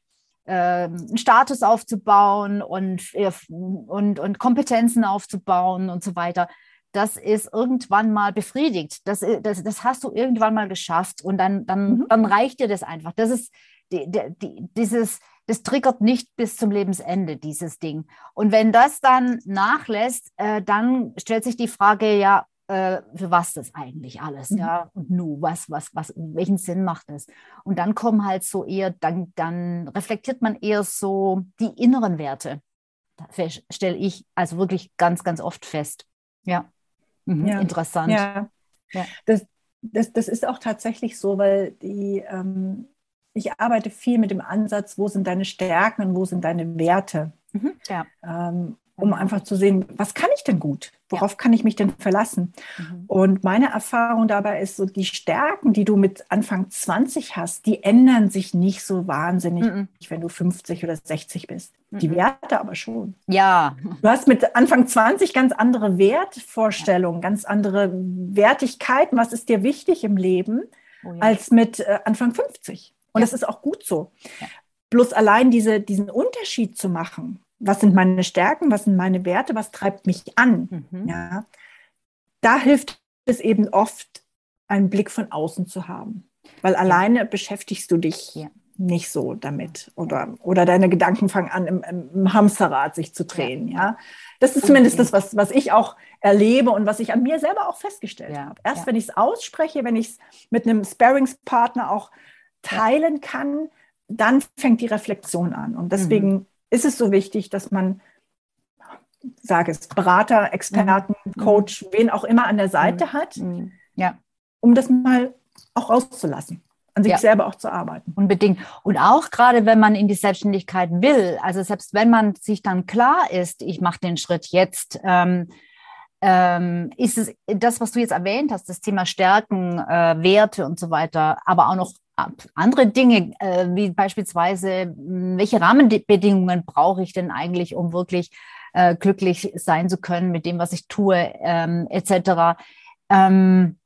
ähm, einen Status aufzubauen und, äh, und, und Kompetenzen aufzubauen und so weiter. Das ist irgendwann mal befriedigt. Das, das, das hast du irgendwann mal geschafft und dann, dann, mhm. dann reicht dir das einfach. Das ist, die, die, dieses, das triggert nicht bis zum Lebensende, dieses Ding. Und wenn das dann nachlässt, äh, dann stellt sich die Frage, ja, äh, für was das eigentlich alles, mhm. ja, und nu, was, was, was, welchen Sinn macht das? Und dann kommen halt so eher, dann, dann reflektiert man eher so die inneren Werte. Stelle ich also wirklich ganz, ganz oft fest. Ja, mhm. ja. interessant. Ja, ja. Das, das, das ist auch tatsächlich so, weil die, ähm, ich arbeite viel mit dem Ansatz, wo sind deine Stärken und wo sind deine Werte. Mhm, ja. ähm, um einfach zu sehen, was kann ich denn gut? Worauf ja. kann ich mich denn verlassen? Mhm. Und meine Erfahrung dabei ist so, die Stärken, die du mit Anfang 20 hast, die ändern sich nicht so wahnsinnig, mhm. wenn du 50 oder 60 bist. Mhm. Die Werte aber schon. Ja. Du hast mit Anfang 20 ganz andere Wertvorstellungen, ja. ganz andere Wertigkeiten. Was ist dir wichtig im Leben? Oh ja. als mit äh, Anfang 50. Und ja. das ist auch gut so. Ja. Bloß allein diese, diesen Unterschied zu machen, was sind meine Stärken, was sind meine Werte, was treibt mich an, mhm. ja, da hilft es eben oft, einen Blick von außen zu haben. Weil ja. alleine beschäftigst du dich ja. nicht so damit. Oder, oder deine Gedanken fangen an, im, im Hamsterrad sich zu drehen. Ja. ja. Das ist zumindest das, was, was ich auch erlebe und was ich an mir selber auch festgestellt habe. Erst wenn ich es ausspreche, wenn ich es mit einem Sparringspartner auch teilen kann, dann fängt die Reflexion an. Und deswegen mhm. ist es so wichtig, dass man, sage es, Berater, Experten, mhm. Coach, wen auch immer an der Seite mhm. hat, mhm. ja. um das mal auch rauszulassen an sich ja. selber auch zu arbeiten. Unbedingt. Und auch gerade, wenn man in die Selbstständigkeit will, also selbst wenn man sich dann klar ist, ich mache den Schritt jetzt, ähm, ähm, ist es das, was du jetzt erwähnt hast, das Thema Stärken, äh, Werte und so weiter, aber auch noch andere Dinge, äh, wie beispielsweise, welche Rahmenbedingungen brauche ich denn eigentlich, um wirklich äh, glücklich sein zu können mit dem, was ich tue, ähm, etc. Ähm,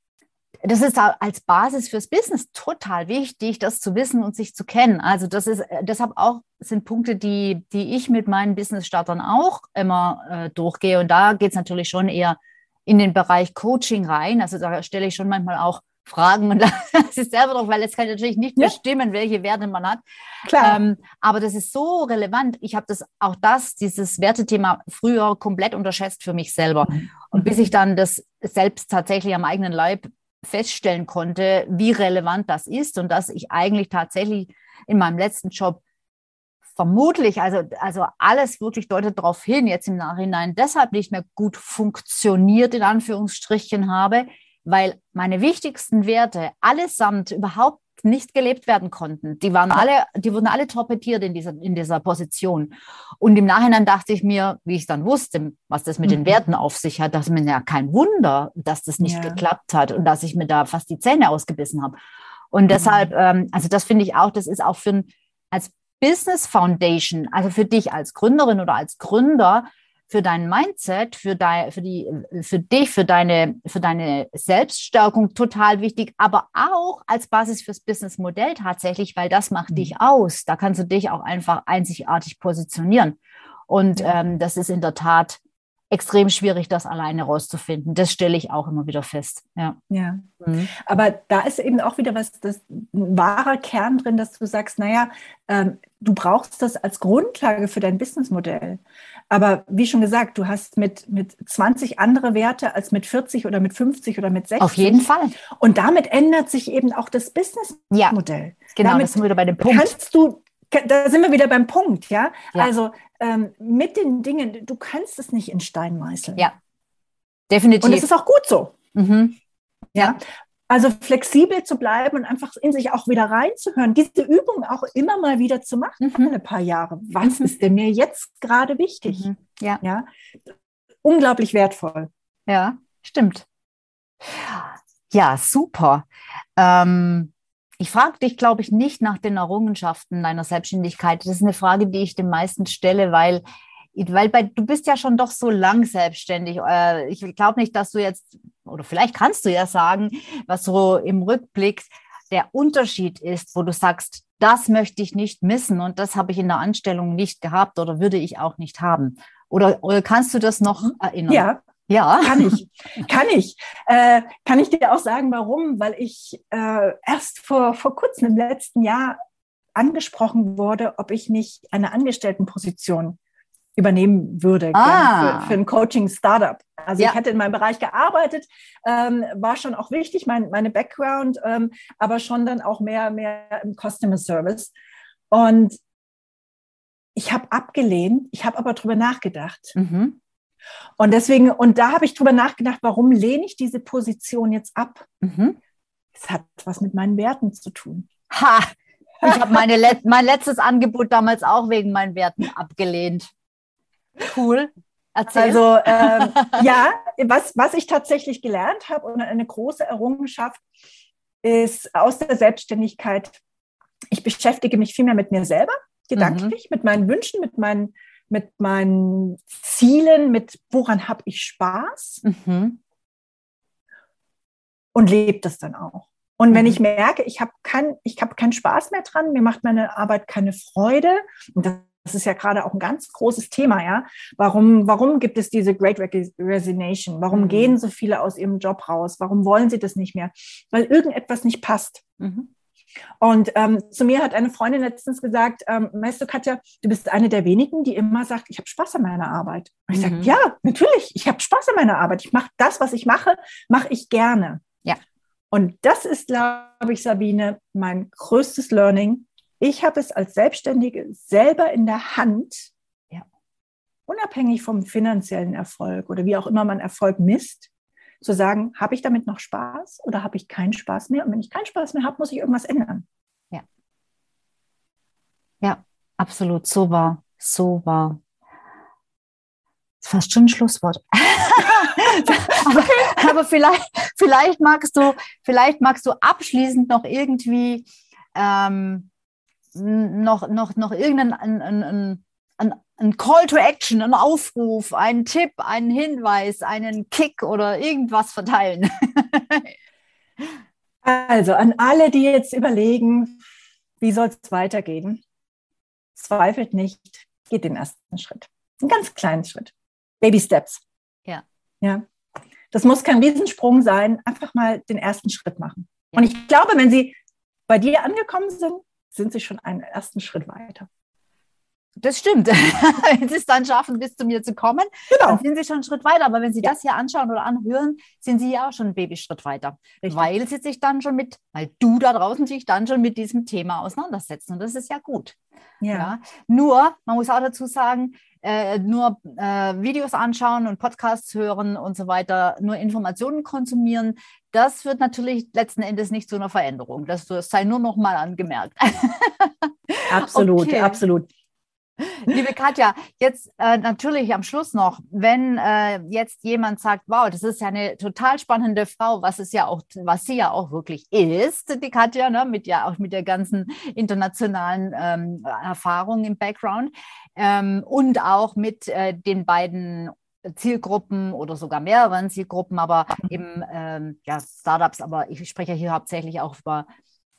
das ist als Basis fürs Business total wichtig, das zu wissen und sich zu kennen. Also das ist äh, deshalb auch sind Punkte, die, die ich mit meinen Business-Startern auch immer äh, durchgehe. Und da geht es natürlich schon eher in den Bereich Coaching rein. Also da stelle ich schon manchmal auch Fragen und <laughs> ist selber drauf, weil jetzt kann ich natürlich nicht ja. bestimmen, welche Werte man hat. Klar. Ähm, aber das ist so relevant. Ich habe das auch das, dieses Wertethema früher komplett unterschätzt für mich selber. Mhm. Und bis ich dann das selbst tatsächlich am eigenen Leib feststellen konnte, wie relevant das ist und dass ich eigentlich tatsächlich in meinem letzten Job vermutlich, also, also alles wirklich deutet darauf hin, jetzt im Nachhinein deshalb nicht mehr gut funktioniert, in Anführungsstrichen habe, weil meine wichtigsten Werte allesamt überhaupt nicht gelebt werden konnten. Die waren alle, die wurden alle torpediert in dieser, in dieser Position. Und im Nachhinein dachte ich mir, wie ich dann wusste, was das mit mhm. den Werten auf sich hat, dass mir ja kein Wunder, dass das nicht ja. geklappt hat und dass ich mir da fast die Zähne ausgebissen habe. Und mhm. deshalb, ähm, also das finde ich auch, das ist auch für ein, als Business Foundation, also für dich als Gründerin oder als Gründer, für dein Mindset, für, dein, für, die, für dich, für deine, für deine Selbststärkung total wichtig, aber auch als Basis fürs Businessmodell tatsächlich, weil das macht mhm. dich aus. Da kannst du dich auch einfach einzigartig positionieren. Und ähm, das ist in der Tat extrem schwierig, das alleine rauszufinden. Das stelle ich auch immer wieder fest. Ja. ja. Mhm. Aber da ist eben auch wieder was, das ein wahrer Kern drin, dass du sagst, naja, ähm, du brauchst das als Grundlage für dein Businessmodell. Aber wie schon gesagt, du hast mit, mit 20 andere Werte als mit 40 oder mit 50 oder mit 60. Auf jeden Fall. Und damit ändert sich eben auch das Businessmodell. Ja, genau, damit das sind wir wieder bei dem Punkt. Kannst du da sind wir wieder beim Punkt, ja. ja. Also ähm, mit den Dingen, du kannst es nicht in Stein meißeln. Ja, definitiv. Und es ist auch gut so. Mhm. Ja. Also flexibel zu bleiben und einfach in sich auch wieder reinzuhören, diese Übung auch immer mal wieder zu machen, mhm. ein paar Jahre. Was mhm. ist denn mir jetzt gerade wichtig? Mhm. Ja. ja. Unglaublich wertvoll. Ja, stimmt. Ja, super. Ähm, ich frage dich, glaube ich, nicht nach den Errungenschaften deiner Selbstständigkeit. Das ist eine Frage, die ich den meisten stelle, weil, weil bei, du bist ja schon doch so lang selbstständig. Äh, ich glaube nicht, dass du jetzt, oder vielleicht kannst du ja sagen, was so im Rückblick der Unterschied ist, wo du sagst, das möchte ich nicht missen und das habe ich in der Anstellung nicht gehabt oder würde ich auch nicht haben. Oder, oder kannst du das noch mhm. erinnern? Ja, ja, kann ich. kann ich. Äh, kann ich dir auch sagen, warum? Weil ich äh, erst vor, vor kurzem im letzten Jahr angesprochen wurde, ob ich nicht eine Angestelltenposition übernehmen würde ah. für, für, ein Coaching-Startup. Also ja. ich hatte in meinem Bereich gearbeitet, ähm, war schon auch wichtig, mein, meine Background, ähm, aber schon dann auch mehr, mehr im Customer Service. Und ich habe abgelehnt, ich habe aber drüber nachgedacht. Mhm. Und deswegen, und da habe ich drüber nachgedacht, warum lehne ich diese Position jetzt ab? Mhm. Es hat was mit meinen Werten zu tun. Ha! Ich habe Let mein letztes Angebot damals auch wegen meinen Werten abgelehnt. Cool. Erzähl. Also ähm, ja, was, was ich tatsächlich gelernt habe und eine große Errungenschaft ist aus der Selbstständigkeit, ich beschäftige mich viel mehr mit mir selber, gedanklich, mhm. mit meinen Wünschen, mit meinen mit meinen Zielen, mit woran habe ich Spaß mhm. und lebe das dann auch. Und wenn mhm. ich merke, ich habe kein, ich hab keinen Spaß mehr dran, mir macht meine Arbeit keine Freude, und das ist ja gerade auch ein ganz großes Thema, ja. Warum, warum gibt es diese Great Resignation? Warum mhm. gehen so viele aus ihrem Job raus? Warum wollen sie das nicht mehr? Weil irgendetwas nicht passt. Mhm. Und ähm, zu mir hat eine Freundin letztens gesagt, ähm, weißt du, Katja, du bist eine der wenigen, die immer sagt, ich habe Spaß an meiner Arbeit. Und ich mhm. sage, ja, natürlich, ich habe Spaß an meiner Arbeit. Ich mache das, was ich mache, mache ich gerne. Ja. Und das ist, glaube ich, Sabine, mein größtes Learning. Ich habe es als Selbstständige selber in der Hand, ja. unabhängig vom finanziellen Erfolg oder wie auch immer man Erfolg misst, zu sagen, habe ich damit noch Spaß oder habe ich keinen Spaß mehr? Und wenn ich keinen Spaß mehr habe, muss ich irgendwas ändern. Ja. Ja, absolut. So war, so war. Fast schon ein Schlusswort. <laughs> aber, aber vielleicht, vielleicht magst du, vielleicht magst du abschließend noch irgendwie ähm, noch, noch, noch irgendeinen ein, ein, ein, ein Call to Action, einen Aufruf, einen Tipp, einen Hinweis, einen Kick oder irgendwas verteilen? <laughs> also an alle, die jetzt überlegen, wie soll es weitergehen, zweifelt nicht, geht den ersten Schritt. Einen ganz kleinen Schritt. Baby Steps. Ja. Ja. Das muss kein Riesensprung sein. Einfach mal den ersten Schritt machen. Ja. Und ich glaube, wenn Sie bei dir angekommen sind, sind Sie schon einen ersten Schritt weiter. Das stimmt. <laughs> wenn Sie es dann schaffen, bis zu mir zu kommen, genau. dann sind Sie schon einen Schritt weiter. Aber wenn Sie ja. das hier anschauen oder anhören, sind Sie ja auch schon einen Babyschritt weiter. Richtig. Weil Sie sich dann schon mit, weil du da draußen sich dann schon mit diesem Thema auseinandersetzen. Und das ist ja gut. Ja. ja. Nur, man muss auch dazu sagen, äh, nur äh, Videos anschauen und Podcasts hören und so weiter, nur Informationen konsumieren, das führt natürlich letzten Endes nicht zu einer Veränderung. Das, das sei nur noch mal angemerkt. <laughs> absolut, okay. absolut. <laughs> Liebe Katja, jetzt äh, natürlich am Schluss noch, wenn äh, jetzt jemand sagt, wow, das ist ja eine total spannende Frau, was es ja auch, was sie ja auch wirklich ist, die Katja, ne, mit ja auch mit der ganzen internationalen ähm, Erfahrung im Background ähm, und auch mit äh, den beiden Zielgruppen oder sogar mehreren Zielgruppen, aber eben ähm, ja, Startups, aber ich spreche hier hauptsächlich auch über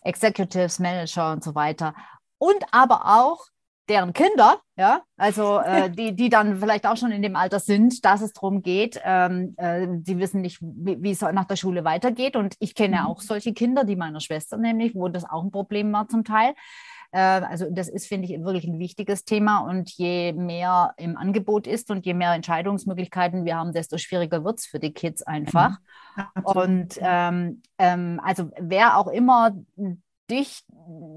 Executives, Manager und so weiter. Und aber auch deren Kinder, ja, also äh, <laughs> die, die dann vielleicht auch schon in dem Alter sind, dass es darum geht, ähm, äh, sie wissen nicht, wie, es nach der Schule weitergeht. Und ich kenne mhm. auch solche Kinder, die meiner Schwester nämlich, wo das auch ein Problem war zum Teil. Äh, also das ist, finde ich, wirklich ein wichtiges Thema. Und je mehr im Angebot ist und je mehr Entscheidungsmöglichkeiten wir haben, desto schwieriger wird es für die Kids einfach. Mhm. Und ähm, ähm, also wer auch immer dich,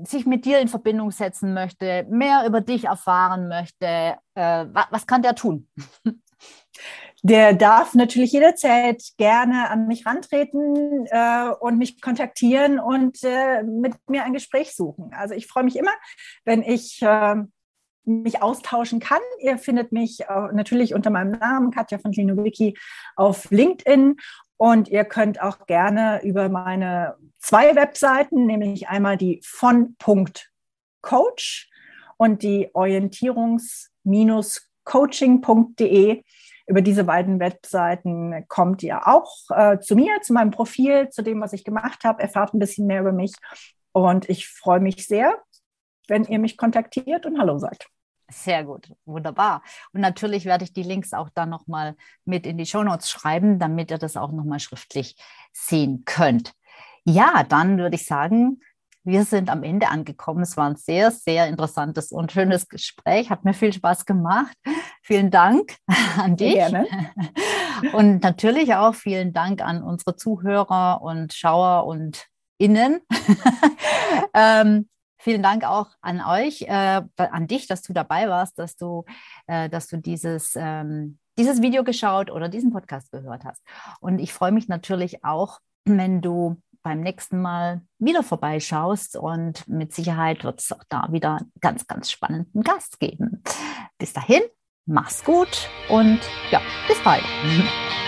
sich mit dir in Verbindung setzen möchte, mehr über dich erfahren möchte, äh, was, was kann der tun? <laughs> Der darf natürlich jederzeit gerne an mich rantreten äh, und mich kontaktieren und äh, mit mir ein Gespräch suchen. Also ich freue mich immer, wenn ich äh, mich austauschen kann. Ihr findet mich äh, natürlich unter meinem Namen Katja von Wiki auf LinkedIn und ihr könnt auch gerne über meine zwei Webseiten, nämlich einmal die von.coach und die orientierungs-coaching.de. Über diese beiden Webseiten kommt ihr auch äh, zu mir, zu meinem Profil, zu dem, was ich gemacht habe, erfahrt ein bisschen mehr über mich. Und ich freue mich sehr, wenn ihr mich kontaktiert und Hallo sagt. Sehr gut, wunderbar. Und natürlich werde ich die Links auch dann nochmal mit in die Shownotes schreiben, damit ihr das auch nochmal schriftlich sehen könnt. Ja, dann würde ich sagen, wir sind am Ende angekommen. Es war ein sehr, sehr interessantes und schönes Gespräch. Hat mir viel Spaß gemacht. Vielen Dank an dich. Gerne. <laughs> Und natürlich auch vielen Dank an unsere Zuhörer und Schauer und Innen. <laughs> ähm, vielen Dank auch an euch, äh, an dich, dass du dabei warst, dass du, äh, dass du dieses, ähm, dieses Video geschaut oder diesen Podcast gehört hast. Und ich freue mich natürlich auch, wenn du beim nächsten Mal wieder vorbeischaust und mit Sicherheit wird es auch da wieder einen ganz, ganz spannenden Gast geben. Bis dahin, mach's gut und ja, bis bald. <laughs>